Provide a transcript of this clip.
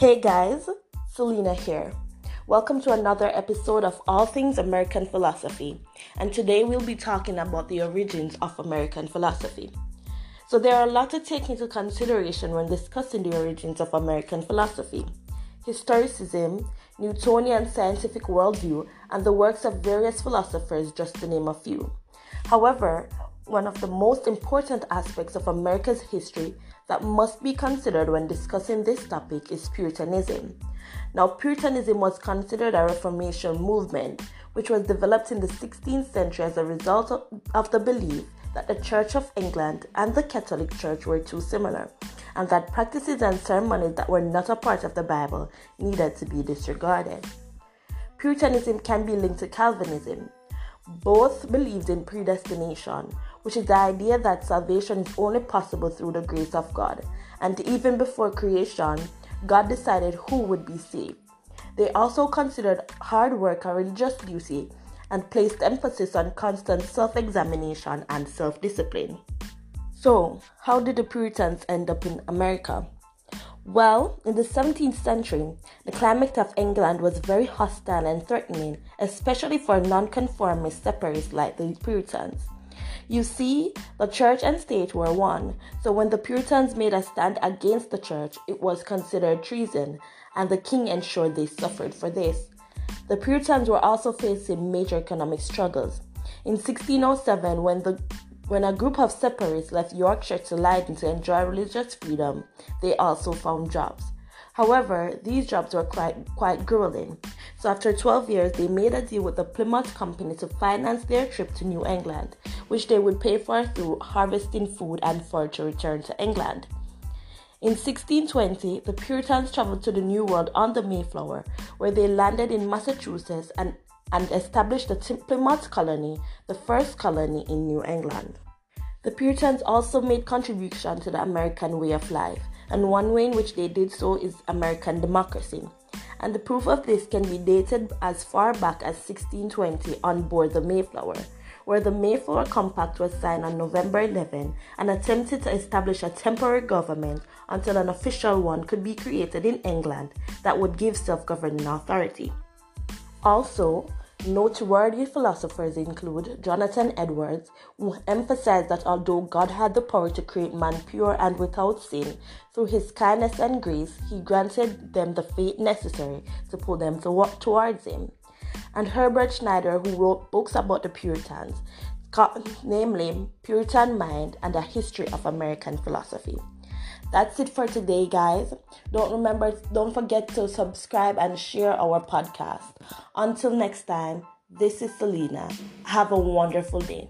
Hey guys, Selena here. Welcome to another episode of All Things American Philosophy. And today we'll be talking about the origins of American philosophy. So, there are a lot to take into consideration when discussing the origins of American philosophy. Historicism, Newtonian scientific worldview, and the works of various philosophers, just to name a few. However, one of the most important aspects of America's history that must be considered when discussing this topic is Puritanism. Now, Puritanism was considered a Reformation movement which was developed in the 16th century as a result of, of the belief that the Church of England and the Catholic Church were too similar, and that practices and ceremonies that were not a part of the Bible needed to be disregarded. Puritanism can be linked to Calvinism. Both believed in predestination, which is the idea that salvation is only possible through the grace of God. And even before creation, God decided who would be saved. They also considered hard work a religious duty and placed emphasis on constant self examination and self discipline. So, how did the Puritans end up in America? Well, in the 17th century, the climate of England was very hostile and threatening, especially for nonconformist separatists like the Puritans. You see, the church and state were one, so when the Puritans made a stand against the church, it was considered treason, and the king ensured they suffered for this. The Puritans were also facing major economic struggles. In 1607, when the when a group of separatists left Yorkshire to Leyden to enjoy religious freedom, they also found jobs. However, these jobs were quite, quite grueling. So after 12 years, they made a deal with the Plymouth Company to finance their trip to New England, which they would pay for through harvesting food and fur to return to England. In 1620, the Puritans traveled to the New World on the Mayflower, where they landed in Massachusetts and, and established the Plymouth Colony, the first colony in New England. The Puritans also made contribution to the American way of life and one way in which they did so is American democracy. And the proof of this can be dated as far back as 1620 on board the Mayflower, where the Mayflower Compact was signed on November 11 and attempted to establish a temporary government until an official one could be created in England that would give self governing authority. Also, Noteworthy philosophers include Jonathan Edwards, who emphasized that although God had the power to create man pure and without sin, through his kindness and grace, he granted them the faith necessary to pull them to towards him. And Herbert Schneider, who wrote books about the Puritans, namely Puritan Mind and a History of American Philosophy. That's it for today, guys. Don't remember, don't forget to subscribe and share our podcast. Until next time, this is Selena. Have a wonderful day.